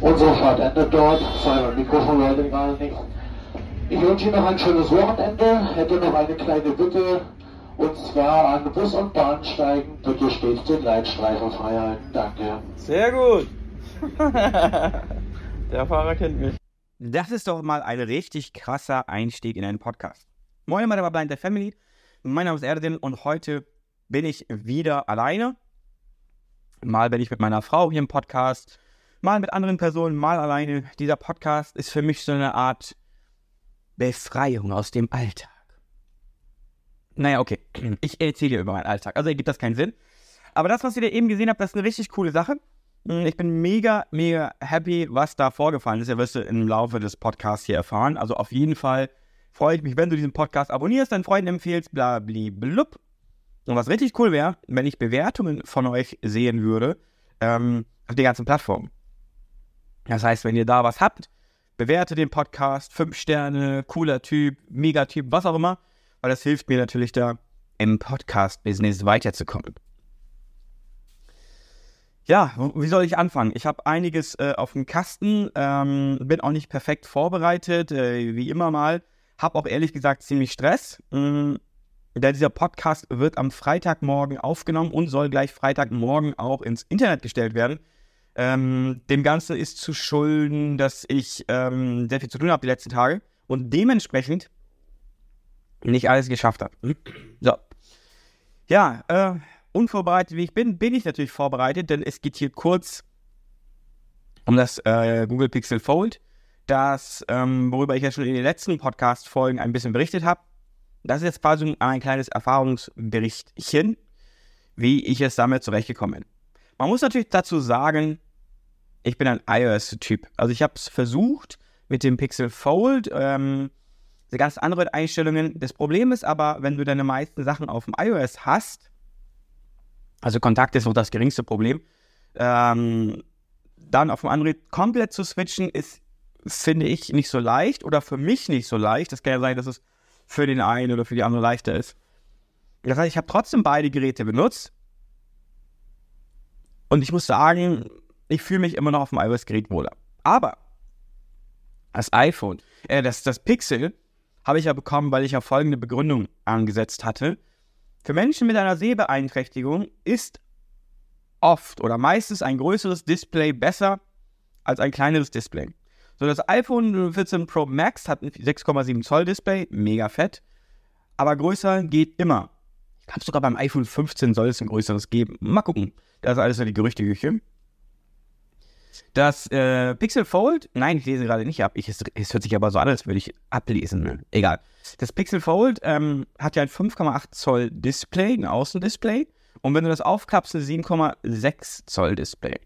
Unsere Fahrt endet dort, sein Mikrofon gerade nicht. Ich wünsche Ihnen noch ein schönes Wochenende, hätte noch eine kleine Bitte, und zwar an Bus und Bahnsteigen bitte stets den Leitstreifen frei halten. Danke. Sehr gut. Der Fahrer kennt mich. Das ist doch mal ein richtig krasser Einstieg in einen Podcast. Moin, meine Blind Family. Mein Name ist Erdin und heute bin ich wieder alleine. Mal bin ich mit meiner Frau hier im Podcast, mal mit anderen Personen, mal alleine. Dieser Podcast ist für mich so eine Art Befreiung aus dem Alltag. Naja, okay. Ich erzähle über meinen Alltag. Also ergibt das keinen Sinn. Aber das, was ihr da eben gesehen habt, das ist eine richtig coole Sache. Hm, ich bin mega, mega happy, was da vorgefallen ist. Ihr wirst du im Laufe des Podcasts hier erfahren. Also auf jeden Fall freue ich mich, wenn du diesen Podcast abonnierst, deinen Freunden empfehlst, bla, bla, blub. Und was richtig cool wäre, wenn ich Bewertungen von euch sehen würde, ähm, auf den ganzen Plattformen. Das heißt, wenn ihr da was habt, bewerte den Podcast, fünf Sterne, cooler Typ, mega Typ, was auch immer, weil das hilft mir natürlich da im Podcast-Business weiterzukommen. Ja, wie soll ich anfangen? Ich habe einiges äh, auf dem Kasten, ähm, bin auch nicht perfekt vorbereitet, äh, wie immer mal. Habe auch ehrlich gesagt ziemlich Stress, äh, denn dieser Podcast wird am Freitagmorgen aufgenommen und soll gleich Freitagmorgen auch ins Internet gestellt werden. Ähm, dem Ganzen ist zu schulden, dass ich ähm, sehr viel zu tun habe die letzten Tage und dementsprechend nicht alles geschafft habe. So. Ja, äh, unvorbereitet wie ich bin, bin ich natürlich vorbereitet, denn es geht hier kurz um das äh, Google Pixel Fold, das, ähm, worüber ich ja schon in den letzten Podcast-Folgen ein bisschen berichtet habe. Das ist jetzt quasi ein kleines Erfahrungsberichtchen, wie ich es damit zurechtgekommen bin. Man muss natürlich dazu sagen, ich bin ein iOS-Typ. Also ich habe es versucht mit dem Pixel Fold, ähm, ganz andere Einstellungen. Das Problem ist aber, wenn du deine meisten Sachen auf dem iOS hast, also Kontakt ist noch das geringste Problem. Ähm, dann auf dem Android komplett zu switchen, ist, finde ich, nicht so leicht oder für mich nicht so leicht. Das kann ja sein, dass es für den einen oder für die andere leichter ist. Das heißt, ich habe trotzdem beide Geräte benutzt. Und ich muss sagen, ich fühle mich immer noch auf dem iOS-Gerät wohler. Aber das iPhone, äh, das, das Pixel, habe ich ja bekommen, weil ich ja folgende Begründung angesetzt hatte. Für Menschen mit einer Sehbeeinträchtigung ist oft oder meistens ein größeres Display besser als ein kleineres Display. So, das iPhone 14 Pro Max hat ein 6,7 Zoll Display, mega fett, aber größer geht immer. Ich glaube sogar beim iPhone 15 soll es ein größeres geben. Mal gucken. Das ist alles nur die Gerüchteküche. Das äh, Pixel Fold, nein, ich lese gerade nicht ab. Ich, es, es, hört sich aber so an, als würde ich ablesen. Egal. Das Pixel Fold ähm, hat ja ein 5,8 Zoll Display, ein Außendisplay. Und wenn du das aufklappst, ein 7,6 Zoll Display.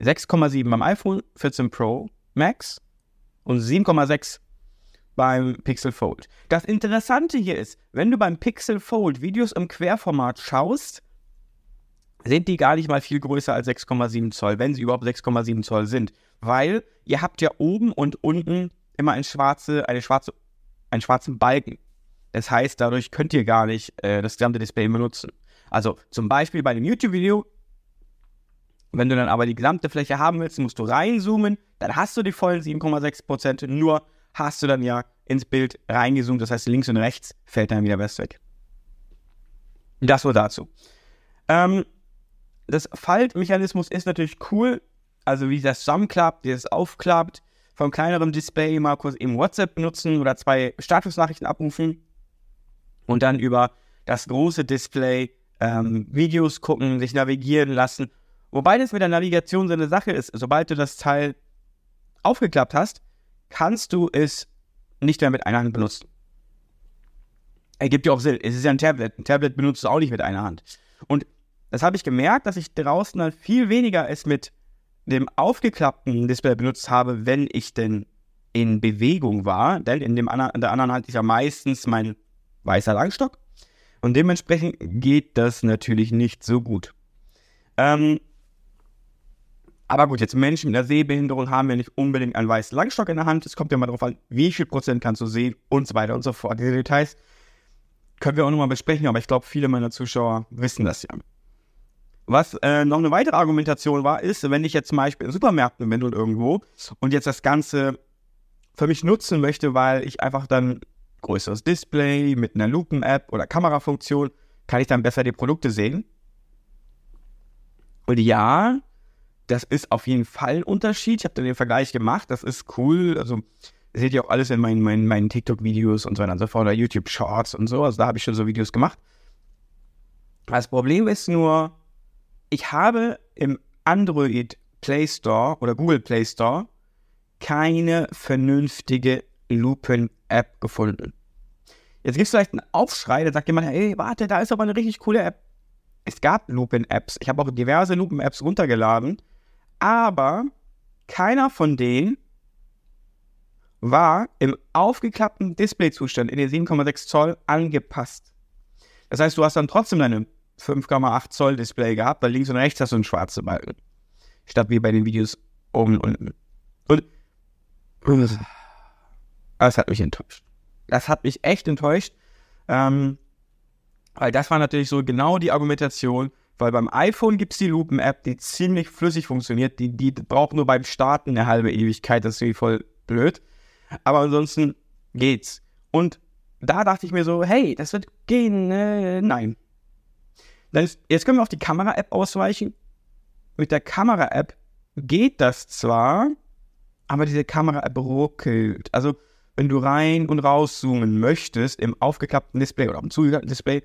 6,7 beim iPhone 14 Pro Max und 7,6 beim Pixel Fold. Das Interessante hier ist, wenn du beim Pixel Fold Videos im Querformat schaust, sind die gar nicht mal viel größer als 6,7 Zoll, wenn sie überhaupt 6,7 Zoll sind. Weil ihr habt ja oben und unten immer eine schwarze, eine schwarze, einen schwarzen Balken. Das heißt, dadurch könnt ihr gar nicht äh, das gesamte Display benutzen. Also zum Beispiel bei einem YouTube-Video, wenn du dann aber die gesamte Fläche haben willst, musst du reinzoomen, dann hast du die vollen 7,6%, nur hast du dann ja ins Bild reingezoomt, das heißt links und rechts fällt dann wieder was weg. Das nur dazu. Ähm, das Faltmechanismus ist natürlich cool. Also wie das zusammenklappt, wie das aufklappt. Vom kleineren Display mal kurz eben WhatsApp benutzen oder zwei Statusnachrichten abrufen. Und dann über das große Display ähm, Videos gucken, sich navigieren lassen. Wobei das mit der Navigation so eine Sache ist. Sobald du das Teil aufgeklappt hast, kannst du es nicht mehr mit einer Hand benutzen. Ergibt ja auch Sinn. Es ist ja ein Tablet. Ein Tablet benutzt du auch nicht mit einer Hand. Und das habe ich gemerkt, dass ich draußen halt viel weniger es mit dem aufgeklappten Display benutzt habe, wenn ich denn in Bewegung war. Denn in, dem in der anderen halte ich ja meistens mein weißer Langstock. Und dementsprechend geht das natürlich nicht so gut. Ähm, aber gut, jetzt Menschen mit einer Sehbehinderung haben ja nicht unbedingt einen weißen Langstock in der Hand. Es kommt ja mal darauf an, wie viel Prozent kannst du sehen und so weiter und so fort. Diese Details können wir auch nochmal besprechen, aber ich glaube, viele meiner Zuschauer wissen das ja. Was äh, noch eine weitere Argumentation war, ist, wenn ich jetzt zum Beispiel in Supermärkten bin und irgendwo und jetzt das Ganze für mich nutzen möchte, weil ich einfach dann größeres Display mit einer Lupen-App oder Kamerafunktion, kann ich dann besser die Produkte sehen. Und ja, das ist auf jeden Fall ein Unterschied. Ich habe dann den Vergleich gemacht. Das ist cool. Also, seht ihr auch alles in meinen, meinen, meinen TikTok-Videos und so weiter und so fort oder YouTube-Shorts und so. Also, da habe ich schon so Videos gemacht. Das Problem ist nur, ich habe im Android Play Store oder Google Play Store keine vernünftige Lupen-App gefunden. Jetzt gibt es vielleicht einen Aufschrei, da sagt jemand, hey, warte, da ist aber eine richtig coole App. Es gab Lupen-Apps. Ich habe auch diverse Lupen-Apps runtergeladen, aber keiner von denen war im aufgeklappten Displayzustand in den 7,6 Zoll angepasst. Das heißt, du hast dann trotzdem deine 5,8 Zoll Display gehabt, weil links und rechts hast du einen schwarzen Balken. Statt wie bei den Videos oben und unten. Und das hat mich enttäuscht. Das hat mich echt enttäuscht. Ähm, weil das war natürlich so genau die Argumentation, weil beim iPhone gibt es die Lupen-App, die ziemlich flüssig funktioniert. Die, die braucht nur beim Starten eine halbe Ewigkeit, das ist irgendwie voll blöd. Aber ansonsten geht's. Und da dachte ich mir so, hey, das wird gehen. Äh, nein. Jetzt können wir auf die Kamera-App ausweichen. Mit der Kamera-App geht das zwar, aber diese Kamera-App ruckelt. Also, wenn du rein und rauszoomen möchtest im aufgeklappten Display oder am zugeklappten Display,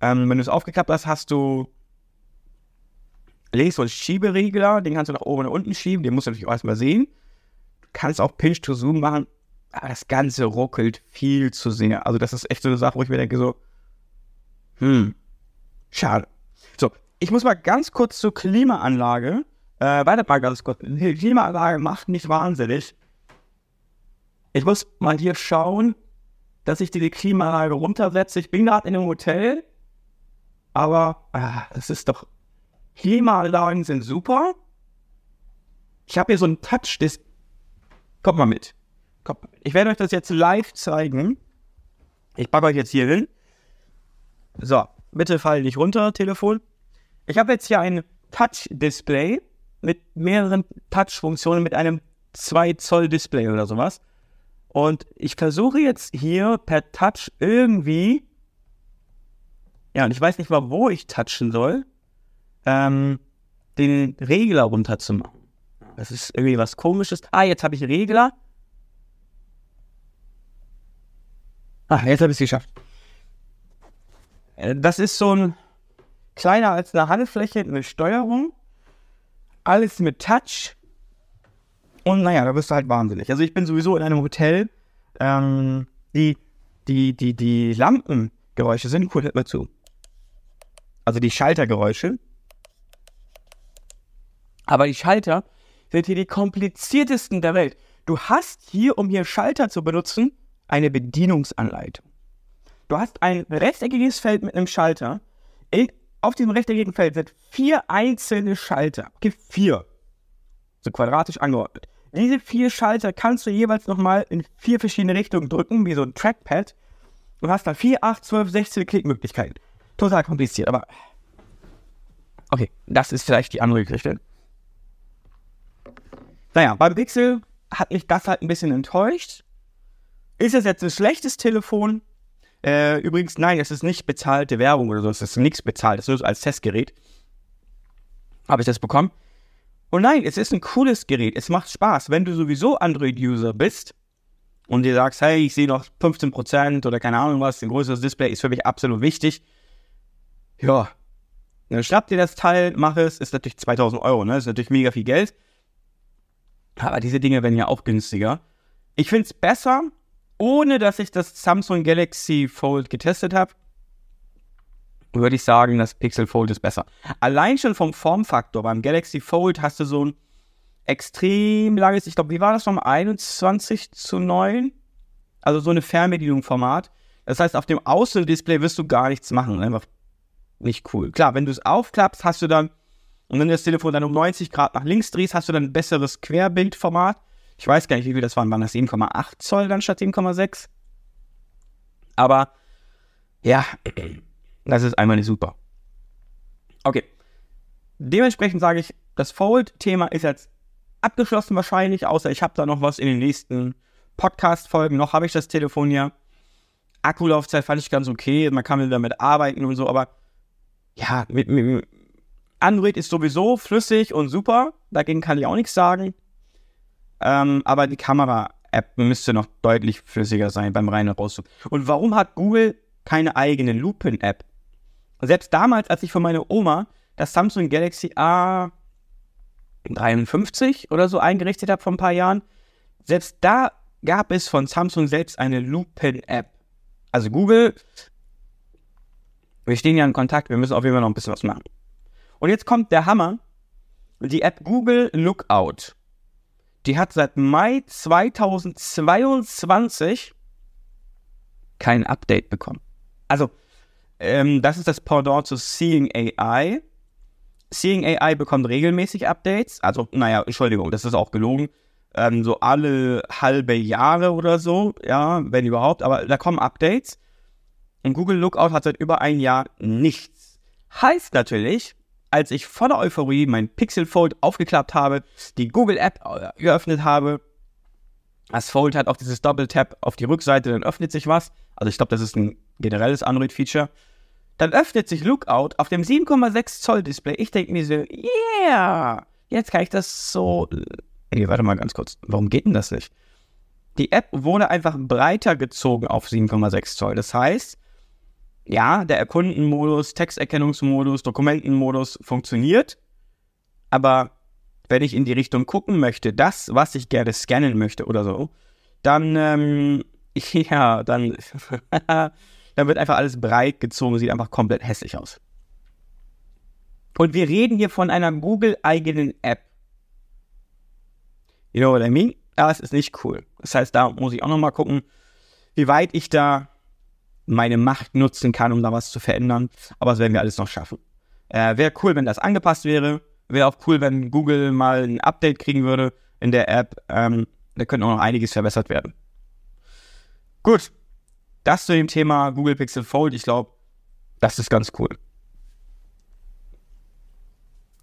ähm, wenn du es aufgeklappt hast, hast du links so einen Schieberegler, den kannst du nach oben und unten schieben, den musst du natürlich auch erstmal sehen. Du kannst auch Pinch to Zoom machen, aber das Ganze ruckelt viel zu sehr. Also, das ist echt so eine Sache, wo ich mir denke, so, hm, schade. So, ich muss mal ganz kurz zur Klimaanlage. Äh, warte mal ganz kurz. Die Klimaanlage macht mich wahnsinnig. Ich muss mal hier schauen, dass ich die Klimaanlage runtersetze. Ich bin gerade in einem Hotel, aber es ah, ist doch. Klimaanlagen sind super. Ich habe hier so ein Touch, das. Kommt mal mit. Kommt. Ich werde euch das jetzt live zeigen. Ich packe euch jetzt hier hin. So, bitte fall nicht runter, Telefon. Ich habe jetzt hier ein Touch-Display mit mehreren Touch-Funktionen, mit einem 2 Zoll Display oder sowas. Und ich versuche jetzt hier per Touch irgendwie, ja, und ich weiß nicht mal, wo ich touchen soll, ähm, den Regler runterzumachen. Das ist irgendwie was komisches. Ah, jetzt habe ich Regler. Ah, jetzt habe ich es geschafft. Äh, das ist so ein kleiner als eine Handfläche, eine Steuerung. Alles mit Touch. Und naja, da wirst du halt wahnsinnig. Also ich bin sowieso in einem Hotel. Ähm, die, die, die, die Lampengeräusche sind cool, hört mal zu. Also die Schaltergeräusche. Aber die Schalter sind hier die kompliziertesten der Welt. Du hast hier, um hier Schalter zu benutzen, eine Bedienungsanleitung. Du hast ein rechteckiges Feld mit einem Schalter. Auf diesem rechteckigen Feld sind vier einzelne Schalter. Okay, vier. So quadratisch angeordnet. Diese vier Schalter kannst du jeweils nochmal in vier verschiedene Richtungen drücken, wie so ein Trackpad. Du hast dann 4, 8, 12, 16 Klickmöglichkeiten. Total kompliziert, aber. Okay, das ist vielleicht die andere Geschichte. Naja, beim Pixel hat mich das halt ein bisschen enttäuscht. Ist es jetzt ein schlechtes Telefon? Äh, übrigens, nein, es ist nicht bezahlte Werbung oder so, es ist nichts bezahlt, es ist nur als Testgerät. Habe ich das bekommen. Und nein, es ist ein cooles Gerät, es macht Spaß. Wenn du sowieso Android-User bist und dir sagst, hey, ich sehe noch 15% oder keine Ahnung was, ein größeres Display ist für mich absolut wichtig. Ja, dann schnapp dir das Teil, mach es, ist natürlich 2000 Euro, ne? Ist natürlich mega viel Geld. Aber diese Dinge werden ja auch günstiger. Ich finde es besser, ohne dass ich das Samsung Galaxy Fold getestet habe, würde ich sagen, das Pixel Fold ist besser. Allein schon vom Formfaktor. Beim Galaxy Fold hast du so ein extrem langes, ich glaube, wie war das nochmal? 21 zu 9? Also so eine Fernbedienung-Format. Das heißt, auf dem Außendisplay wirst du gar nichts machen. Einfach nicht cool. Klar, wenn du es aufklappst, hast du dann, und wenn du das Telefon dann um 90 Grad nach links drehst, hast du dann ein besseres Querbildformat. Ich weiß gar nicht, wie viel das waren. Waren das 7,8 Zoll dann statt 7,6? Aber ja, das ist einmal nicht super. Okay. dementsprechend sage ich, das Fold-Thema ist jetzt abgeschlossen wahrscheinlich, außer ich habe da noch was in den nächsten Podcast-Folgen. Noch habe ich das Telefon ja. Akkulaufzeit fand ich ganz okay, man kann damit arbeiten und so, aber ja, mit, mit, Android ist sowieso flüssig und super, dagegen kann ich auch nichts sagen. Ähm, aber die Kamera-App müsste noch deutlich flüssiger sein beim reinen Raussuchen. Und warum hat Google keine eigene Lupen-App? Selbst damals, als ich von meiner Oma das Samsung Galaxy A53 oder so eingerichtet habe vor ein paar Jahren, selbst da gab es von Samsung selbst eine Lupen-App. Also Google, wir stehen ja in Kontakt, wir müssen auf jeden Fall noch ein bisschen was machen. Und jetzt kommt der Hammer. Die App Google Lookout, die hat seit Mai 2022 kein Update bekommen. Also, ähm, das ist das Pendant zu Seeing AI. Seeing AI bekommt regelmäßig Updates. Also, naja, Entschuldigung, das ist auch gelogen. Ähm, so alle halbe Jahre oder so, ja, wenn überhaupt. Aber da kommen Updates. Und Google Lookout hat seit über ein Jahr nichts. Heißt natürlich, als ich voller Euphorie mein Pixel Fold aufgeklappt habe, die Google App äh, geöffnet habe. Das Fold hat auch dieses Double Tap auf die Rückseite, dann öffnet sich was. Also ich glaube, das ist ein generelles Android-Feature. Dann öffnet sich Lookout auf dem 7,6 Zoll Display. Ich denke mir so, yeah, jetzt kann ich das so. Ey, warte mal ganz kurz. Warum geht denn das nicht? Die App wurde einfach breiter gezogen auf 7,6 Zoll. Das heißt, ja, der Erkundenmodus, Texterkennungsmodus, Dokumentenmodus funktioniert, aber wenn ich in die Richtung gucken möchte, das, was ich gerne scannen möchte oder so, dann, ähm, ja, dann, dann wird einfach alles breit gezogen, sieht einfach komplett hässlich aus. Und wir reden hier von einer Google-eigenen App. You know what I mean? Das ist nicht cool. Das heißt, da muss ich auch nochmal gucken, wie weit ich da meine Macht nutzen kann, um da was zu verändern. Aber das werden wir alles noch schaffen. Äh, wäre cool, wenn das angepasst wäre. Wäre auch cool, wenn Google mal ein Update kriegen würde in der App. Ähm, da könnte auch noch einiges verbessert werden. Gut. Das zu dem Thema Google Pixel Fold. Ich glaube, das ist ganz cool.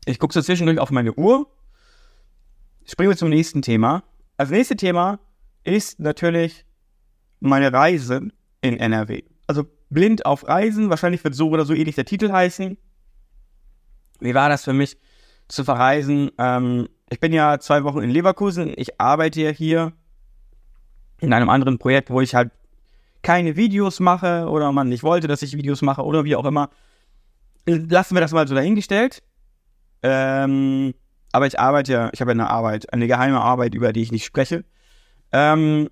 Ich gucke so zwischendurch auf meine Uhr. Springen wir zum nächsten Thema. Das nächste Thema ist natürlich meine Reise in NRW also blind auf Reisen. Wahrscheinlich wird so oder so ähnlich der Titel heißen. Wie war das für mich zu verreisen? Ähm, ich bin ja zwei Wochen in Leverkusen. Ich arbeite ja hier in einem anderen Projekt, wo ich halt keine Videos mache oder man nicht wollte, dass ich Videos mache oder wie auch immer. Lassen wir das mal so dahingestellt. Ähm, aber ich arbeite ja, ich habe eine Arbeit, eine geheime Arbeit, über die ich nicht spreche. Ähm,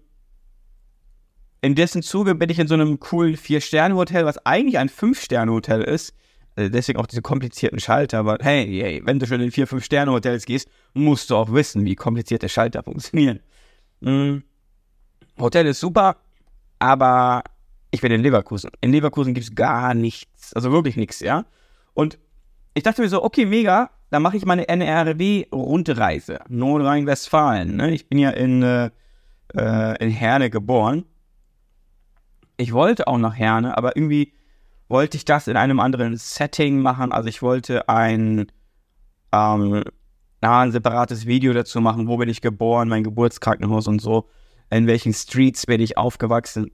in dessen Zuge bin ich in so einem coolen Vier-Sterne-Hotel, was eigentlich ein Fünf-Sterne-Hotel ist. Also deswegen auch diese komplizierten Schalter. Aber hey, hey, wenn du schon in vier, fünf Sterne-Hotels gehst, musst du auch wissen, wie komplizierte Schalter funktionieren. Mhm. Hotel ist super, aber ich bin in Leverkusen. In Leverkusen gibt es gar nichts. Also wirklich nichts, ja. Und ich dachte mir so, okay, mega, dann mache ich meine NRW-Rundreise. Nordrhein-Westfalen. Ne? Ich bin ja in, äh, äh in Herne geboren ich wollte auch nach Herne, aber irgendwie wollte ich das in einem anderen Setting machen. Also ich wollte ein, ähm, ein separates Video dazu machen, wo bin ich geboren, mein Geburtskrankenhaus und so, in welchen Streets bin ich aufgewachsen.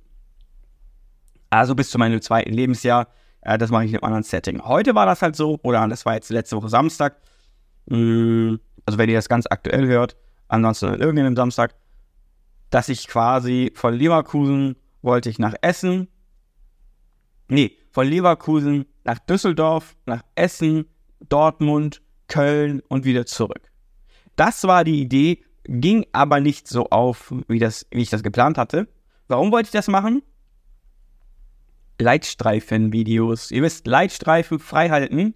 Also bis zu meinem zweiten Lebensjahr, äh, das mache ich in einem anderen Setting. Heute war das halt so, oder das war jetzt letzte Woche Samstag, mm, also wenn ihr das ganz aktuell hört, ansonsten an irgendeinem Samstag, dass ich quasi von Leverkusen wollte ich nach Essen. Nee, von Leverkusen nach Düsseldorf, nach Essen, Dortmund, Köln und wieder zurück. Das war die Idee, ging aber nicht so auf, wie, das, wie ich das geplant hatte. Warum wollte ich das machen? Leitstreifen-Videos. Ihr wisst, Leitstreifen freihalten.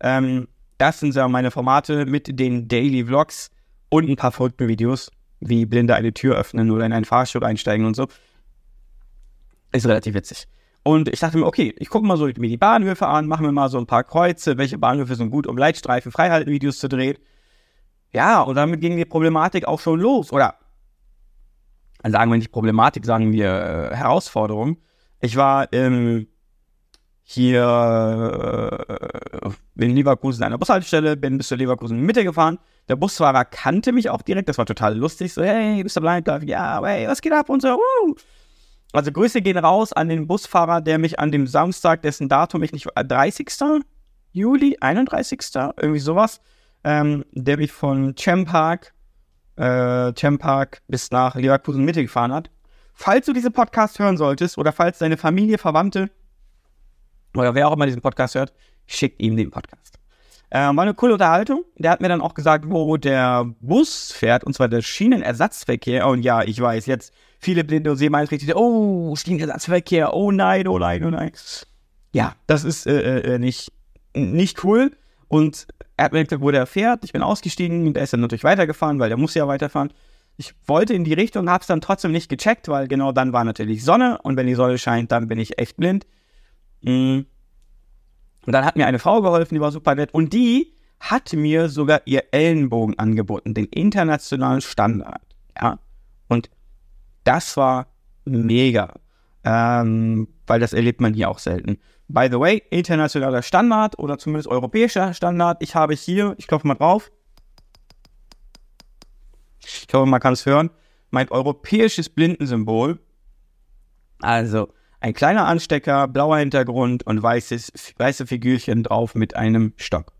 Ähm, das sind so meine Formate mit den Daily Vlogs und ein paar verrückten Videos, wie Blinde eine Tür öffnen oder in einen Fahrstuhl einsteigen und so. Ist relativ witzig. Und ich dachte mir, okay, ich gucke mal so mir die Bahnhöfe an, machen wir mal so ein paar Kreuze, welche Bahnhöfe sind gut, um Leitstreifen, Freihalten-Videos zu drehen. Ja, und damit ging die Problematik auch schon los. Oder sagen wir nicht Problematik, sagen wir äh, Herausforderung. Ich war im hier äh, in Leverkusen an der Bushaltestelle, bin bis zur Leverkusen Mitte gefahren. Der Busfahrer kannte mich auch direkt, das war total lustig. So, hey, Mr. Blind, ja, hey, was geht ab und so. Uh. Also Grüße gehen raus an den Busfahrer, der mich an dem Samstag, dessen Datum ich nicht, 30. Juli, 31. irgendwie sowas, ähm, der mich von Champark, äh, Champark bis nach Leverkusen Mitte gefahren hat. Falls du diesen Podcast hören solltest oder falls deine Familie, Verwandte oder wer auch immer diesen Podcast hört, schickt ihm den Podcast. Ähm, war eine coole Unterhaltung. Der hat mir dann auch gesagt, wo der Bus fährt, und zwar der Schienenersatzverkehr. Und ja, ich weiß, jetzt viele Blinde und Sehbeeinträchtigte, oh, Schienenersatzverkehr, oh nein, oh nein, oh nein. Ja, das ist äh, äh, nicht, nicht cool. Und er hat mir gesagt, wo der fährt. Ich bin ausgestiegen. Der ist dann natürlich weitergefahren, weil der muss ja weiterfahren. Ich wollte in die Richtung, habe es dann trotzdem nicht gecheckt, weil genau dann war natürlich Sonne. Und wenn die Sonne scheint, dann bin ich echt blind. Mhm. Und dann hat mir eine Frau geholfen, die war super nett. Und die hat mir sogar ihr Ellenbogen angeboten, den internationalen Standard. Ja. Das war mega. Ähm, weil das erlebt man hier auch selten. By the way, internationaler Standard oder zumindest europäischer Standard. Ich habe hier, ich klopfe mal drauf. Ich hoffe, man kann es hören. Mein europäisches Blindensymbol. Also, ein kleiner Anstecker, blauer Hintergrund und weißes, weiße Figürchen drauf mit einem Stock.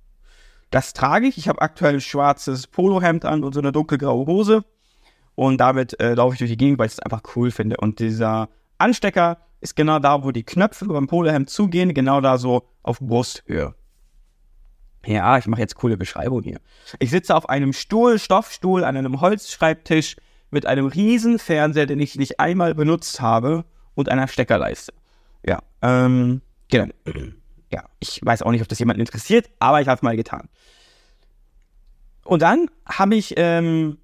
Das trage ich. Ich habe aktuell ein schwarzes Polohemd an und so eine dunkelgraue Hose. Und damit äh, laufe ich durch die Gegend, weil ich es einfach cool finde. Und dieser Anstecker ist genau da, wo die Knöpfe beim Polohemd zugehen, genau da so auf Brusthöhe. Ja, ich mache jetzt coole Beschreibung hier. Ich sitze auf einem Stuhl, Stoffstuhl, an einem Holzschreibtisch mit einem riesen Fernseher, den ich nicht einmal benutzt habe und einer Steckerleiste. Ja, ähm, genau. Ja, ich weiß auch nicht, ob das jemanden interessiert, aber ich habe es mal getan. Und dann habe ich, ähm,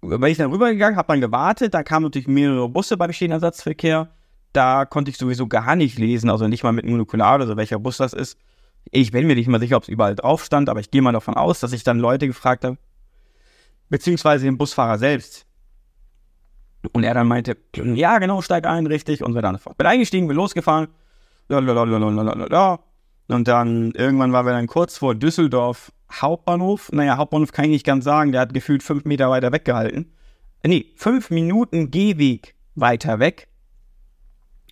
bin ich dann rübergegangen, habe dann gewartet, da kamen natürlich mehrere Busse beim Schienenersatzverkehr. Da konnte ich sowieso gar nicht lesen, also nicht mal mit Monokular oder so, welcher Bus das ist. Ich bin mir nicht mal sicher, ob es überall drauf stand, aber ich gehe mal davon aus, dass ich dann Leute gefragt habe, beziehungsweise den Busfahrer selbst, und er dann meinte, ja, genau, steig ein, richtig, und so dann fort. Bin eingestiegen, bin losgefahren. Und dann irgendwann waren wir dann kurz vor Düsseldorf Hauptbahnhof. Naja, Hauptbahnhof kann ich nicht ganz sagen, der hat gefühlt fünf Meter weiter weggehalten. Nee, fünf Minuten Gehweg weiter weg.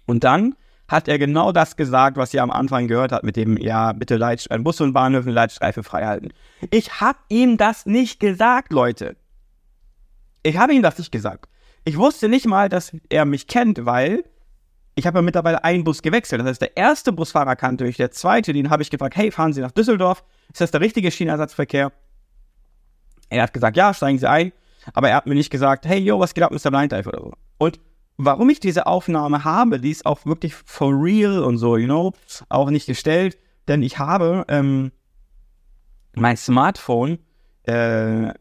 Und dann hat er genau das gesagt, was ihr am Anfang gehört habt mit dem, ja, bitte Leit ein Bus und Bahnhöfen Leitstreife frei halten. Ich hab ihm das nicht gesagt, Leute. Ich habe ihm das nicht gesagt. Ich wusste nicht mal, dass er mich kennt, weil ich habe ja mittlerweile einen Bus gewechselt. Das heißt, der erste Busfahrer kannte mich, der zweite, den habe ich gefragt, hey, fahren Sie nach Düsseldorf? Ist das der richtige Schienenersatzverkehr? Er hat gesagt, ja, steigen Sie ein. Aber er hat mir nicht gesagt, hey, yo, was geht ab, Mr. Blind oder so. Und warum ich diese Aufnahme habe, die ist auch wirklich for real und so, you know, auch nicht gestellt, denn ich habe ähm, mein Smartphone äh,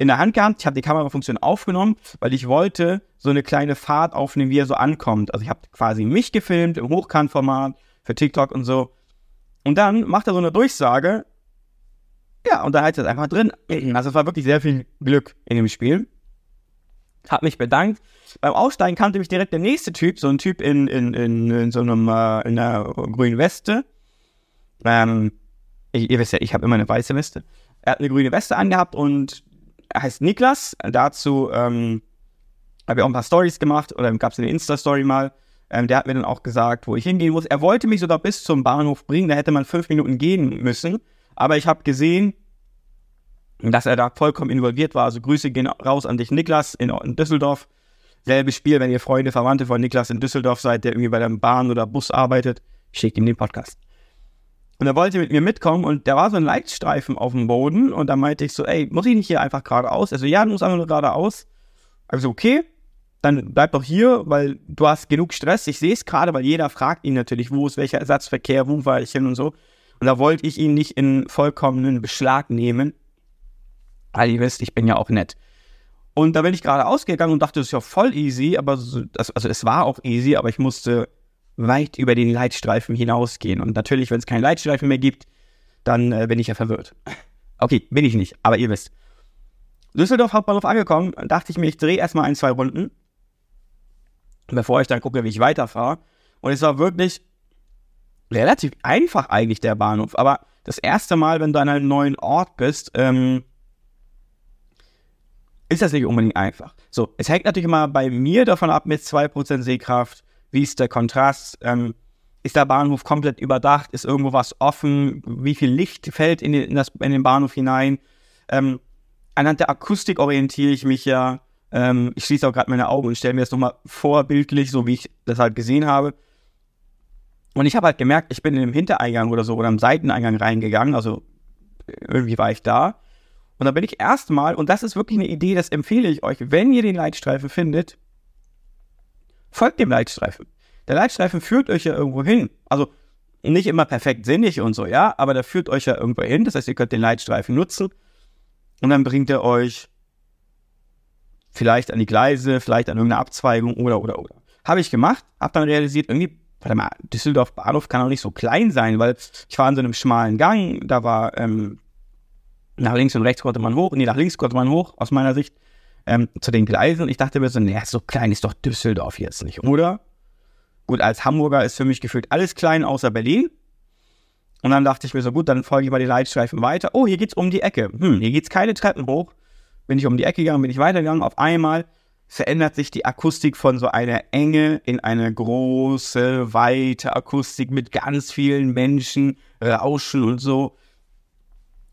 in der Hand gehabt. Ich habe die Kamerafunktion aufgenommen, weil ich wollte so eine kleine Fahrt aufnehmen, wie er so ankommt. Also ich habe quasi mich gefilmt im Hochkantformat für TikTok und so. Und dann macht er so eine Durchsage. Ja, und da heißt es einfach drin. Also es war wirklich sehr viel Glück in dem Spiel. Hab mich bedankt. Beim Aussteigen kannte mich direkt der nächste Typ, so ein Typ in, in, in, in so einem, äh, in einer grünen Weste. Ähm, ich, ihr wisst ja, ich habe immer eine weiße Weste. Er hat eine grüne Weste angehabt und er heißt Niklas. Dazu ähm, habe ich auch ein paar Stories gemacht oder gab es eine Insta-Story mal. Ähm, der hat mir dann auch gesagt, wo ich hingehen muss. Er wollte mich sogar bis zum Bahnhof bringen, da hätte man fünf Minuten gehen müssen. Aber ich habe gesehen, dass er da vollkommen involviert war. Also Grüße gehen raus an dich, Niklas, in, in Düsseldorf. Selbes Spiel, wenn ihr Freunde, Verwandte von Niklas in Düsseldorf seid, der irgendwie bei der Bahn oder Bus arbeitet, schickt ihm den Podcast. Und er wollte mit mir mitkommen und da war so ein Leitstreifen auf dem Boden und da meinte ich so, ey, muss ich nicht hier einfach geradeaus? Also ja, du musst einfach nur geradeaus. Also okay, dann bleib doch hier, weil du hast genug Stress. Ich sehe es gerade, weil jeder fragt ihn natürlich, wo ist welcher Ersatzverkehr, wo war ich hin und so. Und da wollte ich ihn nicht in vollkommenen Beschlag nehmen, weil ihr wisst, ich bin ja auch nett. Und da bin ich gerade ausgegangen und dachte, das ist ja voll easy, aber so, also es war auch easy, aber ich musste weit über den Leitstreifen hinausgehen. Und natürlich, wenn es keinen Leitstreifen mehr gibt, dann äh, bin ich ja verwirrt. Okay, bin ich nicht, aber ihr wisst. Düsseldorf Hauptbahnhof angekommen, dachte ich mir, ich drehe erstmal ein, zwei Runden, bevor ich dann gucke, wie ich weiterfahre. Und es war wirklich relativ einfach eigentlich, der Bahnhof. Aber das erste Mal, wenn du an einem neuen Ort bist, ähm, ist das nicht unbedingt einfach. So, es hängt natürlich immer bei mir davon ab mit 2% Sehkraft, wie ist der Kontrast, ähm, ist der Bahnhof komplett überdacht, ist irgendwo was offen, wie viel Licht fällt in den, in das, in den Bahnhof hinein. Ähm, anhand der Akustik orientiere ich mich ja. Ähm, ich schließe auch gerade meine Augen und stelle mir das nochmal vorbildlich, so wie ich das halt gesehen habe. Und ich habe halt gemerkt, ich bin in dem Hintereingang oder so oder im Seiteneingang reingegangen, also irgendwie war ich da. Und da bin ich erstmal, und das ist wirklich eine Idee, das empfehle ich euch, wenn ihr den Leitstreifen findet, folgt dem Leitstreifen. Der Leitstreifen führt euch ja irgendwo hin. Also nicht immer perfekt sinnig und so, ja, aber der führt euch ja irgendwo hin. Das heißt, ihr könnt den Leitstreifen nutzen und dann bringt er euch vielleicht an die Gleise, vielleicht an irgendeine Abzweigung oder, oder, oder. Habe ich gemacht, habe dann realisiert, irgendwie warte mal, Düsseldorf Bahnhof kann auch nicht so klein sein, weil ich war in so einem schmalen Gang, da war ähm, nach links und rechts konnte man hoch, nee, nach links konnte man hoch, aus meiner Sicht, ähm, zu den Gleisen. Ich dachte mir so, nee, so klein ist doch Düsseldorf jetzt nicht, oder? Gut, als Hamburger ist für mich gefühlt alles klein außer Berlin. Und dann dachte ich mir so, gut, dann folge ich mal die Leitstreifen weiter. Oh, hier geht's um die Ecke. Hm, hier geht's keine Treppen hoch. Bin ich um die Ecke gegangen, bin ich weitergegangen. Auf einmal verändert sich die Akustik von so einer Enge in eine große, weite Akustik mit ganz vielen Menschen, Rauschen und so.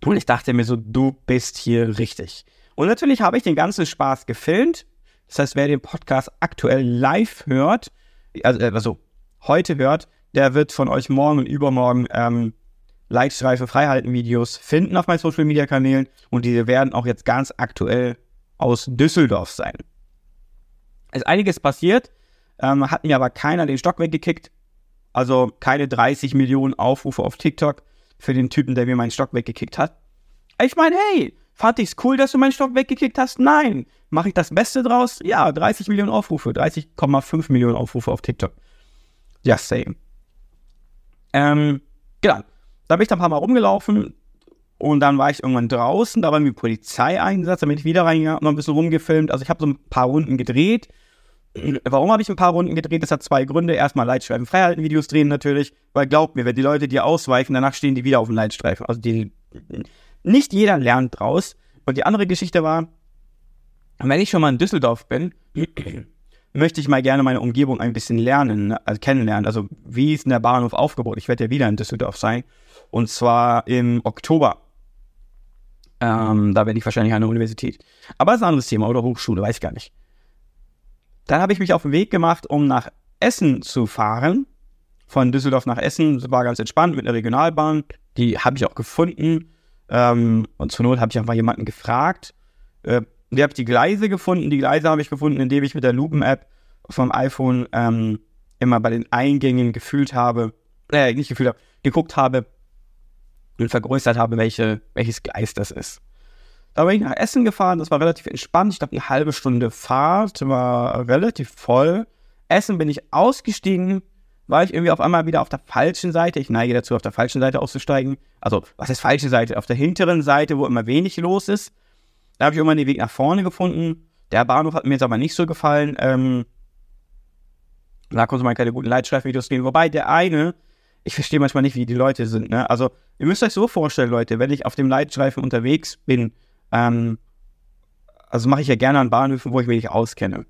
Und ich dachte mir so, du bist hier richtig. Und natürlich habe ich den ganzen Spaß gefilmt. Das heißt, wer den Podcast aktuell live hört, also, äh, also heute hört, der wird von euch morgen und übermorgen ähm, Leitstreife Freihalten Videos finden auf meinen Social Media Kanälen und diese werden auch jetzt ganz aktuell aus Düsseldorf sein ist einiges passiert, ähm, hat mir aber keiner den Stock weggekickt. Also keine 30 Millionen Aufrufe auf TikTok für den Typen, der mir meinen Stock weggekickt hat. Ich meine, hey, fand ich's cool, dass du meinen Stock weggekickt hast? Nein. Mache ich das Beste draus? Ja, 30 Millionen Aufrufe, 30,5 Millionen Aufrufe auf TikTok. Just same. Ähm, genau. Da bin ich dann ein paar Mal rumgelaufen und dann war ich irgendwann draußen, da war mir Polizeieinsatz, da bin ich wieder reingegangen, noch ein bisschen rumgefilmt. Also ich habe so ein paar Runden gedreht Warum habe ich ein paar Runden gedreht? Das hat zwei Gründe. Erstmal Leitstreifen freihalten, Videos drehen natürlich, weil glaubt mir, wenn die Leute dir ausweichen, danach stehen die wieder auf dem Leitstreifen. Also die, nicht jeder lernt draus. Und die andere Geschichte war, wenn ich schon mal in Düsseldorf bin, möchte ich mal gerne meine Umgebung ein bisschen lernen, also kennenlernen. Also wie ist denn der Bahnhof aufgebaut? Ich werde ja wieder in Düsseldorf sein. Und zwar im Oktober. Ähm, da werde ich wahrscheinlich an der Universität. Aber das ist ein anderes Thema oder Hochschule, weiß ich gar nicht. Dann habe ich mich auf den Weg gemacht, um nach Essen zu fahren. Von Düsseldorf nach Essen. Das war ganz entspannt mit einer Regionalbahn. Die habe ich auch gefunden. Ähm, und zur Not habe ich einfach jemanden gefragt. Äh, ich habe die Gleise gefunden. Die Gleise habe ich gefunden, indem ich mit der Lupen-App vom iPhone ähm, immer bei den Eingängen gefühlt habe, äh, nicht gefühlt habe, geguckt habe und vergrößert habe, welche, welches Gleis das ist. Da bin ich nach Essen gefahren, das war relativ entspannt. Ich glaube, eine halbe Stunde Fahrt, war relativ voll. Essen bin ich ausgestiegen, war ich irgendwie auf einmal wieder auf der falschen Seite. Ich neige dazu, auf der falschen Seite auszusteigen. Also, was ist falsche Seite? Auf der hinteren Seite, wo immer wenig los ist. Da habe ich irgendwann den Weg nach vorne gefunden. Der Bahnhof hat mir jetzt aber nicht so gefallen. Ähm, da konnte man keine guten Leitstreifenvideos gehen. Wobei der eine, ich verstehe manchmal nicht, wie die Leute sind. Ne? Also, ihr müsst euch so vorstellen, Leute, wenn ich auf dem Leitstreifen unterwegs bin, ähm, also mache ich ja gerne an Bahnhöfen, wo ich mich nicht auskenne.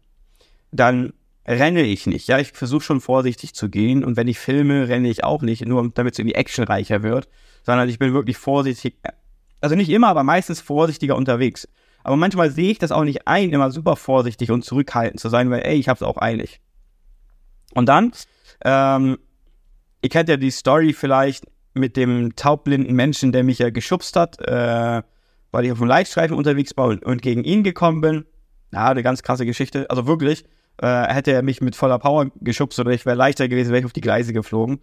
Dann renne ich nicht. Ja, ich versuche schon vorsichtig zu gehen und wenn ich filme, renne ich auch nicht, nur damit es irgendwie actionreicher wird, sondern ich bin wirklich vorsichtig. Also nicht immer, aber meistens vorsichtiger unterwegs. Aber manchmal sehe ich das auch nicht ein, immer super vorsichtig und zurückhaltend zu sein, weil, ey, ich hab's auch eilig. Und dann, ähm, ihr kennt ja die Story vielleicht mit dem taubblinden Menschen, der mich ja geschubst hat, äh, weil ich auf dem Leitstreifen unterwegs war und, und gegen ihn gekommen bin. Ja, eine ganz krasse Geschichte. Also wirklich, äh, hätte er mich mit voller Power geschubst oder ich wäre leichter gewesen, wäre ich auf die Gleise geflogen.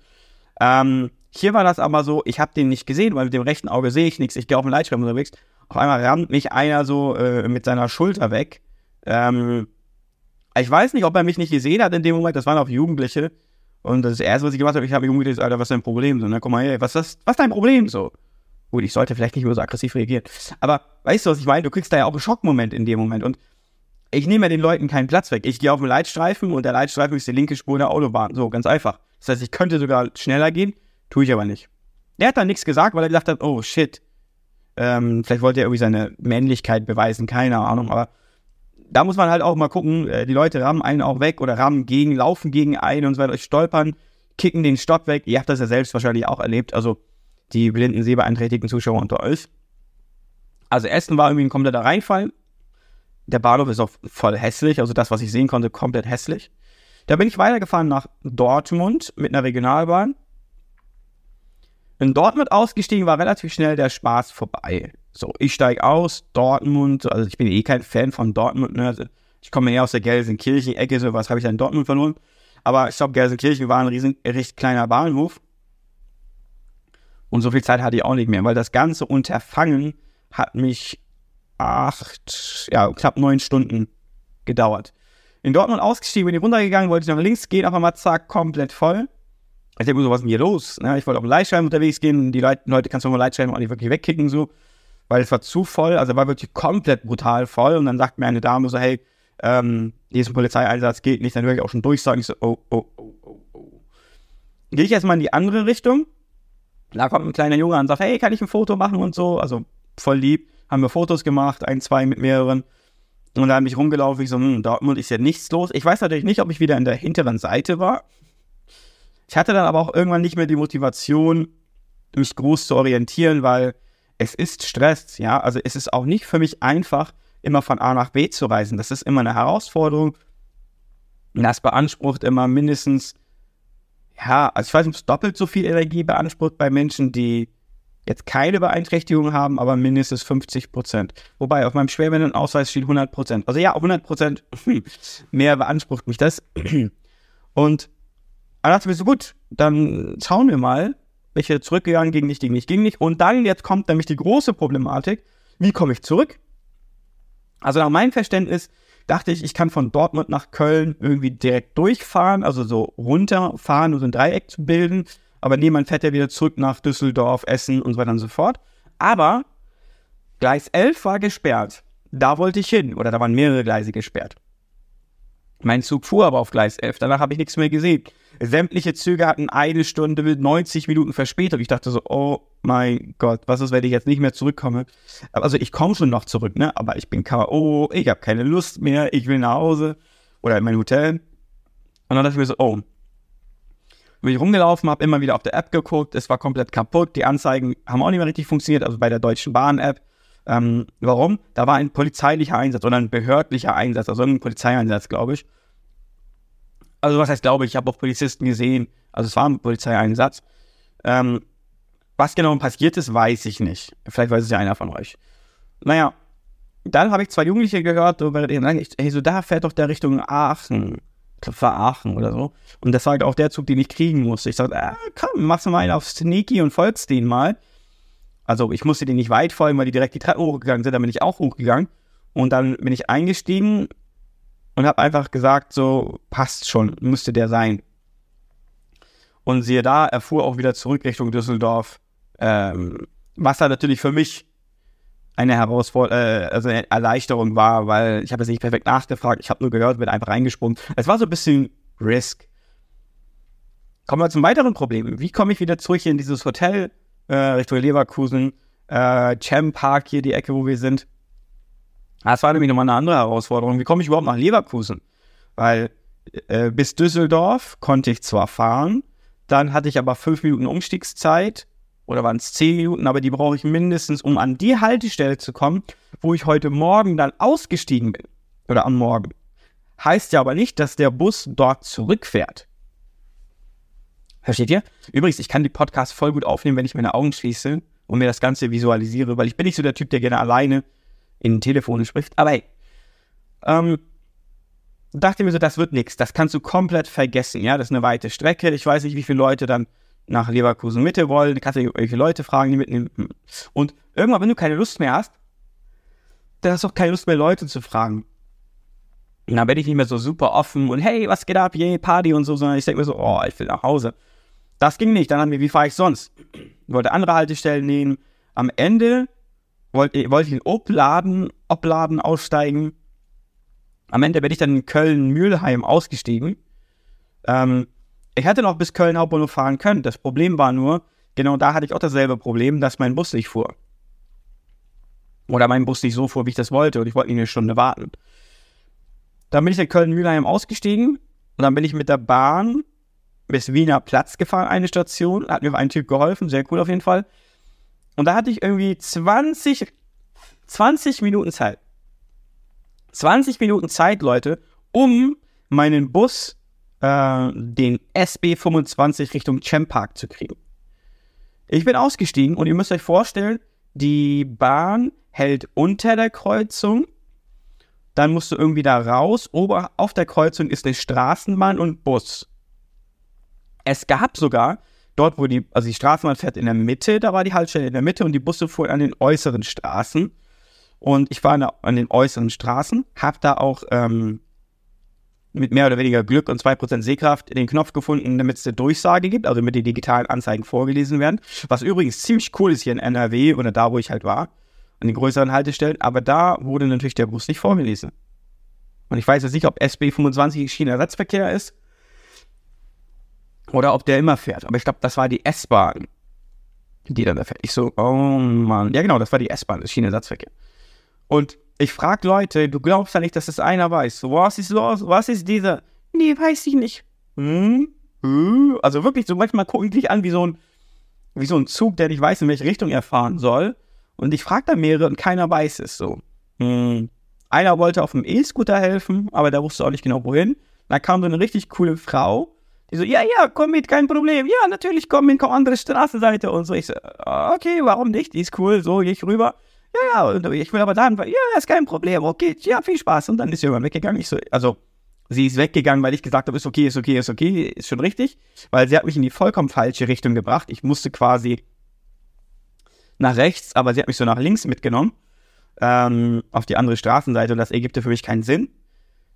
Ähm, hier war das aber so, ich habe den nicht gesehen, weil mit dem rechten Auge sehe ich nichts. Ich gehe auf dem Leitstreifen unterwegs. Auf einmal rammt mich einer so äh, mit seiner Schulter weg. Ähm, ich weiß nicht, ob er mich nicht gesehen hat in dem Moment. Das waren auch Jugendliche. Und das erste, was ich gemacht habe, ich habe mich umgedreht, Alter, was ist dein Problem? So, ne? Guck mal, hey, was ist, was ist dein Problem? So. Gut, ich sollte vielleicht nicht mehr so aggressiv reagieren. Aber weißt du, was ich meine? Du kriegst da ja auch einen Schockmoment in dem Moment. Und Ich nehme den Leuten keinen Platz weg. Ich gehe auf den Leitstreifen und der Leitstreifen ist die linke Spur der Autobahn. So, ganz einfach. Das heißt, ich könnte sogar schneller gehen, tue ich aber nicht. Der hat dann nichts gesagt, weil er gedacht hat, oh shit. Ähm, vielleicht wollte er irgendwie seine Männlichkeit beweisen, keine Ahnung, aber da muss man halt auch mal gucken, äh, die Leute rammen einen auch weg oder rammen gegen, laufen gegen einen und so weiter, stolpern, kicken den Stock weg. Ihr habt das ja selbst wahrscheinlich auch erlebt, also die blinden, sehbeeinträchtigten Zuschauer unter euch. Also Essen war irgendwie ein kompletter Reinfall. Der Bahnhof ist auch voll hässlich, also das, was ich sehen konnte, komplett hässlich. Da bin ich weitergefahren nach Dortmund mit einer Regionalbahn. In Dortmund ausgestiegen war relativ schnell der Spaß vorbei. So, ich steige aus, Dortmund, also ich bin eh kein Fan von Dortmund, ne? Also ich komme eher aus der Gelsenkirchen-Ecke, so was habe ich da in Dortmund verloren. Aber ich glaube, Gelsenkirchen war ein riesen, recht kleiner Bahnhof. Und so viel Zeit hatte ich auch nicht mehr, weil das ganze Unterfangen hat mich acht, ja, knapp neun Stunden gedauert. In Dortmund ausgestiegen, bin ich runtergegangen, wollte ich nach links gehen, auf einmal zack, komplett voll. Ich denke so, was ist denn hier los? Ne? Ich wollte auf den Leitscheiben unterwegs gehen, die Leute, Leute kannst du vom Leitscheiben auch nicht wirklich wegkicken, so, weil es war zu voll, also war wirklich komplett brutal voll. Und dann sagt mir eine Dame so, hey, ähm, hier ist ein Polizeieinsatz, geht nicht, dann höre ich auch schon durchsagen. Ich so, oh, oh, oh, oh, oh. Gehe ich erstmal in die andere Richtung. Da kommt ein kleiner Junge und sagt, hey, kann ich ein Foto machen und so, also voll lieb haben wir Fotos gemacht, ein, zwei mit mehreren. Und da bin ich rumgelaufen, ich so, hm, Dortmund ist ja nichts los. Ich weiß natürlich nicht, ob ich wieder in der hinteren Seite war. Ich hatte dann aber auch irgendwann nicht mehr die Motivation, mich groß zu orientieren, weil es ist Stress, ja. Also es ist auch nicht für mich einfach, immer von A nach B zu reisen. Das ist immer eine Herausforderung. Das beansprucht immer mindestens, ja, also ich weiß nicht, ob es doppelt so viel Energie beansprucht bei Menschen, die jetzt keine Beeinträchtigung haben, aber mindestens 50 Prozent. Wobei auf meinem Schwerbehindertenausweis steht 100 Prozent. Also ja, 100 Prozent mehr beansprucht mich das. Und dann dachte ich mir so, gut, dann schauen wir mal, welche zurückgegangen, ging nicht, ging nicht, ging nicht. Und dann jetzt kommt nämlich die große Problematik, wie komme ich zurück? Also nach meinem Verständnis dachte ich, ich kann von Dortmund nach Köln irgendwie direkt durchfahren, also so runterfahren, um so ein Dreieck zu bilden aber nee, man fährt ja wieder zurück nach Düsseldorf, Essen und so weiter und so fort. Aber Gleis 11 war gesperrt. Da wollte ich hin, oder da waren mehrere Gleise gesperrt. Mein Zug fuhr aber auf Gleis 11, danach habe ich nichts mehr gesehen. Sämtliche Züge hatten eine Stunde mit 90 Minuten Verspätung. Ich dachte so, oh mein Gott, was ist, wenn ich jetzt nicht mehr zurückkomme? Also ich komme schon noch zurück, ne? Aber ich bin K.O., ich habe keine Lust mehr, ich will nach Hause oder in mein Hotel. Und dann dachte ich mir so, oh, bin ich rumgelaufen, habe immer wieder auf der App geguckt, es war komplett kaputt, die Anzeigen haben auch nicht mehr richtig funktioniert, also bei der Deutschen Bahn-App. Ähm, warum? Da war ein polizeilicher Einsatz oder ein behördlicher Einsatz, also ein Polizeieinsatz, glaube ich. Also was heißt glaube ich, ich habe auch Polizisten gesehen, also es war ein Polizeieinsatz. Ähm, was genau passiert ist, weiß ich nicht. Vielleicht weiß es ja einer von euch. Naja, dann habe ich zwei Jugendliche gehört, so, hey, so da fährt doch der Richtung Aachen war oder so. Und das war halt auch der Zug, den ich kriegen musste. Ich sagte, ah, komm, machst du mal einen auf Sneaky und folgst den mal. Also ich musste den nicht weit folgen, weil die direkt die Treppen hochgegangen sind. Dann bin ich auch hochgegangen. Und dann bin ich eingestiegen und habe einfach gesagt, so passt schon, müsste der sein. Und siehe da, er fuhr auch wieder zurück Richtung Düsseldorf. Ähm, was da natürlich für mich eine Herausforderung, äh, also eine Erleichterung war, weil ich habe jetzt nicht perfekt nachgefragt, ich habe nur gehört, bin einfach reingesprungen. Es war so ein bisschen Risk. Kommen wir zum weiteren Problem. Wie komme ich wieder zurück in dieses Hotel äh, Richtung Leverkusen, äh, Cham Park hier, die Ecke, wo wir sind? Das war nämlich nochmal eine andere Herausforderung. Wie komme ich überhaupt nach Leverkusen? Weil äh, bis Düsseldorf konnte ich zwar fahren, dann hatte ich aber fünf Minuten Umstiegszeit oder waren es zehn Minuten, aber die brauche ich mindestens, um an die Haltestelle zu kommen, wo ich heute Morgen dann ausgestiegen bin. Oder am Morgen. Heißt ja aber nicht, dass der Bus dort zurückfährt. Versteht ihr? Übrigens, ich kann die Podcasts voll gut aufnehmen, wenn ich meine Augen schließe und mir das Ganze visualisiere, weil ich bin nicht so der Typ, der gerne alleine in Telefone spricht. Aber hey, ähm, dachte mir so, das wird nichts. Das kannst du komplett vergessen. Ja, das ist eine weite Strecke. Ich weiß nicht, wie viele Leute dann nach Leverkusen Mitte wollen, kannst du irgendwelche Leute fragen, die mitnehmen. Und irgendwann, wenn du keine Lust mehr hast, dann hast du auch keine Lust mehr, Leute zu fragen. Und dann bin ich nicht mehr so super offen und hey, was geht ab, yay, Party und so, sondern ich denke mir so, oh, ich will nach Hause. Das ging nicht. Dann haben wir, wie fahre ich sonst? Ich wollte andere Haltestellen nehmen. Am Ende wollte, wollte ich in Obladen, Obladen aussteigen. Am Ende bin ich dann in Köln-Mühlheim ausgestiegen. Ähm, ich hätte noch bis Köln Hauptbahnhof fahren können. Das Problem war nur, genau da hatte ich auch dasselbe Problem, dass mein Bus nicht fuhr. Oder mein Bus nicht so fuhr, wie ich das wollte. Und ich wollte nicht eine Stunde warten. Dann bin ich in Köln-Mühlheim ausgestiegen. Und dann bin ich mit der Bahn bis Wiener Platz gefahren, eine Station. Hat mir ein Typ geholfen, sehr cool auf jeden Fall. Und da hatte ich irgendwie 20, 20 Minuten Zeit. 20 Minuten Zeit, Leute, um meinen Bus, äh, den SB25 Richtung Champ Park zu kriegen. Ich bin ausgestiegen und ihr müsst euch vorstellen, die Bahn hält unter der Kreuzung. Dann musst du irgendwie da raus. Ober auf der Kreuzung ist eine Straßenbahn und Bus. Es gab sogar dort, wo die, also die Straßenbahn fährt in der Mitte, da war die Haltestelle in der Mitte und die Busse fuhren an den äußeren Straßen. Und ich war an, den äußeren Straßen, habe da auch ähm, mit mehr oder weniger Glück und 2% Sehkraft den Knopf gefunden, damit es eine Durchsage gibt, also damit die digitalen Anzeigen vorgelesen werden. Was übrigens ziemlich cool ist hier in NRW oder da, wo ich halt war, an den größeren Haltestellen. Aber da wurde natürlich der Bus nicht vorgelesen. Und ich weiß jetzt nicht, ob SB25 Schienenersatzverkehr ist oder ob der immer fährt. Aber ich glaube, das war die S-Bahn, die dann da fährt. Ich so, oh Mann. Ja, genau, das war die S-Bahn, das Schienenersatzverkehr. Und ich frage Leute, du glaubst ja nicht, dass das einer weiß. Was ist los? Was ist dieser? Nee, weiß ich nicht. Hm? Hm? Also wirklich, so manchmal gucken die dich an wie so ein, wie so ein Zug, der nicht weiß, in welche Richtung er fahren soll. Und ich frage da mehrere und keiner weiß es so. Hm. Einer wollte auf dem E-Scooter helfen, aber der wusste auch nicht genau wohin. Da kam so eine richtig coole Frau, die so, ja, ja, komm mit, kein Problem. Ja, natürlich, komm mit, komm andere Straßenseite und so. Ich so, okay, warum nicht? Die ist cool, so gehe ich rüber ja, ja, ich will aber dann, ja, ist kein Problem, okay, ja, viel Spaß. Und dann ist sie irgendwann weggegangen. Ich so, also, sie ist weggegangen, weil ich gesagt habe, ist okay, ist okay, ist okay, ist schon richtig. Weil sie hat mich in die vollkommen falsche Richtung gebracht. Ich musste quasi nach rechts, aber sie hat mich so nach links mitgenommen. Ähm, auf die andere Straßenseite und das ergibt für mich keinen Sinn.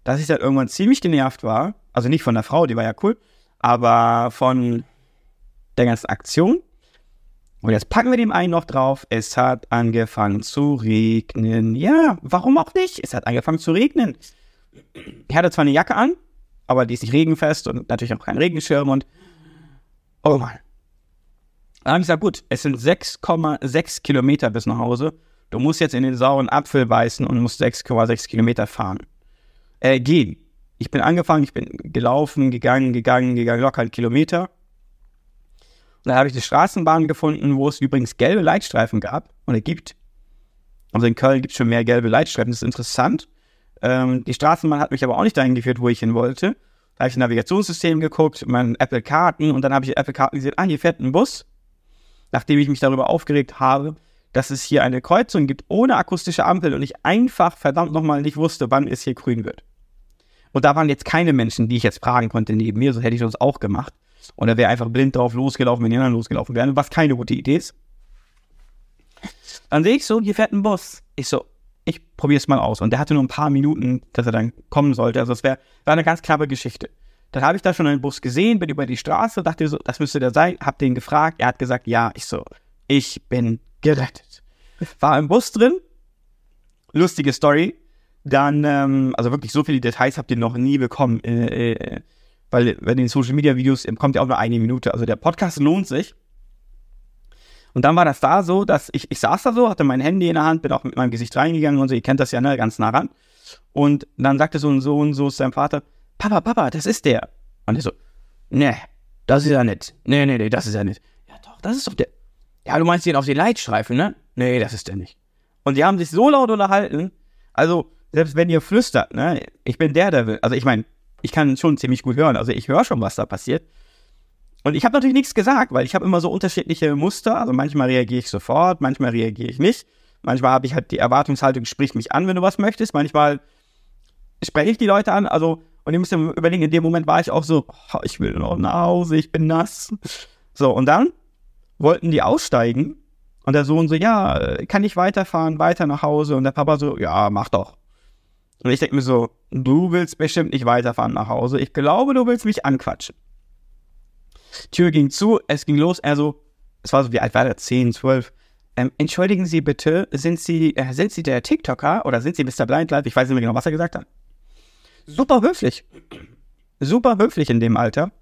Dass ich dann irgendwann ziemlich genervt war. Also nicht von der Frau, die war ja cool, aber von der ganzen Aktion. Und jetzt packen wir dem einen noch drauf. Es hat angefangen zu regnen. Ja, warum auch nicht? Es hat angefangen zu regnen. Ich hatte zwar eine Jacke an, aber die ist nicht regenfest und natürlich auch kein Regenschirm und. Oh Mann. Dann habe ich gesagt, gut, es sind 6,6 Kilometer bis nach Hause. Du musst jetzt in den sauren Apfel beißen und musst 6,6 Kilometer fahren. Äh, gehen. Ich bin angefangen, ich bin gelaufen, gegangen, gegangen, gegangen, locker einen Kilometer. Und dann habe ich eine Straßenbahn gefunden, wo es übrigens gelbe Leitstreifen gab oder gibt. Also in Köln gibt es schon mehr gelbe Leitstreifen, das ist interessant. Ähm, die Straßenbahn hat mich aber auch nicht dahin geführt, wo ich hin wollte. Da habe ich ein Navigationssystem geguckt, meinen Apple Karten und dann habe ich Apple Karten gesehen, ah, hier fährt ein Bus. Nachdem ich mich darüber aufgeregt habe, dass es hier eine Kreuzung gibt ohne akustische Ampel und ich einfach verdammt nochmal nicht wusste, wann es hier grün wird. Und da waren jetzt keine Menschen, die ich jetzt fragen konnte neben mir, so hätte ich das auch gemacht. Und er wäre einfach blind drauf losgelaufen, wenn die anderen losgelaufen wären, was keine gute Idee ist. Dann sehe ich so, hier fährt ein Bus. Ich so, ich probiere es mal aus. Und der hatte nur ein paar Minuten, dass er dann kommen sollte. Also es wär, war eine ganz knappe Geschichte. Dann habe ich da schon einen Bus gesehen, bin über die Straße, dachte so, das müsste der sein, hab den gefragt, er hat gesagt, ja, ich so, ich bin gerettet. War im Bus drin, lustige Story. Dann, ähm, also wirklich so viele Details habt ihr noch nie bekommen. Äh, äh, weil bei den Social Media Videos kommt ja auch nur eine Minute. Also der Podcast lohnt sich. Und dann war das da so, dass ich, ich saß da so, hatte mein Handy in der Hand, bin auch mit meinem Gesicht reingegangen und so, ihr kennt das ja, ne, ganz nah ran. Und dann sagte so ein so und so sein Vater, Papa, Papa, das ist der. Und er so, ne, das ist ja nicht. Nee, nee, nee, das ist ja nicht. Ja doch, das ist doch der. Ja, du meinst den auf den Leitstreifen, ne? Nee, das ist der nicht. Und die haben sich so laut unterhalten, also selbst wenn ihr flüstert, ne, ich bin der, der will. Also ich meine, ich kann schon ziemlich gut hören. Also ich höre schon, was da passiert. Und ich habe natürlich nichts gesagt, weil ich habe immer so unterschiedliche Muster. Also manchmal reagiere ich sofort, manchmal reagiere ich nicht. Manchmal habe ich halt die Erwartungshaltung, sprich mich an, wenn du was möchtest. Manchmal spreche ich die Leute an. Also, und ihr müsst ja überlegen, in dem Moment war ich auch so, oh, ich will noch nach Hause, ich bin nass. So, und dann wollten die aussteigen. Und der Sohn so, ja, kann ich weiterfahren, weiter nach Hause? Und der Papa so, ja, mach doch. Und ich denke mir so, du willst bestimmt nicht weiterfahren nach Hause. Ich glaube, du willst mich anquatschen. Tür ging zu, es ging los. Er so, es war so, wie alt war der? 10, 12. Ähm, entschuldigen Sie bitte, sind Sie, äh, sind Sie der TikToker oder sind Sie Mr. Blind Life? Ich weiß nicht mehr genau, was er gesagt hat. super höflich. Super höflich in dem Alter.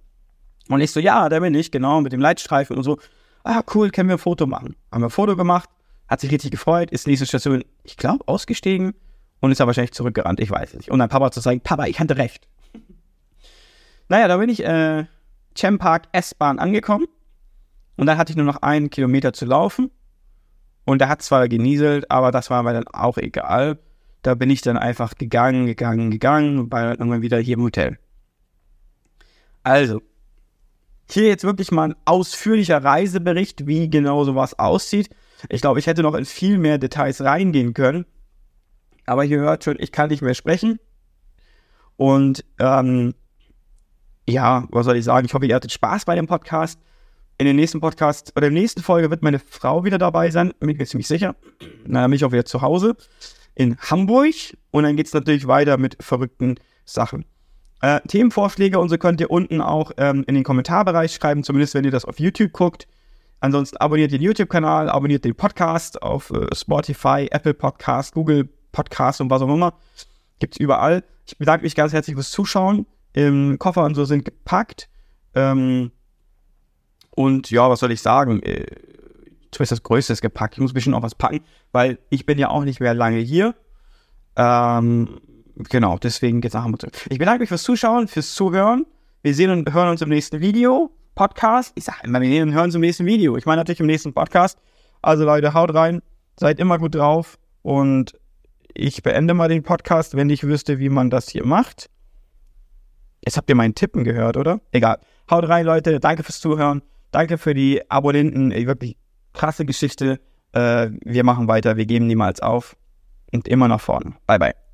Und ich so, ja, da bin ich, genau, mit dem Leitstreifen und so. Ah, cool, können wir ein Foto machen. Haben wir ein Foto gemacht, hat sich richtig gefreut, ist nächste Station, ich glaube, ausgestiegen und ist dann wahrscheinlich zurückgerannt, ich weiß es nicht. Und dann Papa zu sagen, Papa, ich hatte recht. naja, da bin ich, äh, Park S-Bahn angekommen. Und dann hatte ich nur noch einen Kilometer zu laufen. Und da hat zwar genieselt, aber das war mir dann auch egal. Da bin ich dann einfach gegangen, gegangen, gegangen und war dann irgendwann wieder hier im Hotel. Also, hier jetzt wirklich mal ein ausführlicher Reisebericht, wie genau sowas aussieht. Ich glaube, ich hätte noch in viel mehr Details reingehen können. Aber ihr hört schon, ich kann nicht mehr sprechen. Und ähm, ja, was soll ich sagen? Ich hoffe, ihr hattet Spaß bei dem Podcast. In den nächsten Podcast oder in der nächsten Folge wird meine Frau wieder dabei sein, bin ich mir ziemlich sicher. Dann bin ich auch wieder zu Hause in Hamburg und dann geht es natürlich weiter mit verrückten Sachen. Äh, Themenvorschläge und so könnt ihr unten auch ähm, in den Kommentarbereich schreiben, zumindest wenn ihr das auf YouTube guckt. Ansonsten abonniert den YouTube-Kanal, abonniert den Podcast auf äh, Spotify, Apple Podcast, Google Podcast und was auch immer. Gibt's überall. Ich bedanke mich ganz herzlich fürs Zuschauen. Im Koffer und so sind gepackt. Ähm, und ja, was soll ich sagen? Äh, zumindest das Größte ist gepackt. Ich muss bestimmt auch was packen, weil ich bin ja auch nicht mehr lange hier. Ähm, genau, deswegen geht's nach Hamburg. Ich bedanke mich fürs Zuschauen, fürs Zuhören. Wir sehen und hören uns im nächsten Video. Podcast. Ich sage immer, wir sehen und hören uns im nächsten Video. Ich meine natürlich im nächsten Podcast. Also Leute, haut rein. Seid immer gut drauf. Und ich beende mal den Podcast, wenn ich wüsste, wie man das hier macht. Jetzt habt ihr meinen Tippen gehört, oder? Egal. Haut rein, Leute. Danke fürs Zuhören. Danke für die Abonnenten. Wirklich krasse Geschichte. Äh, wir machen weiter. Wir geben niemals auf. Und immer nach vorne. Bye, bye.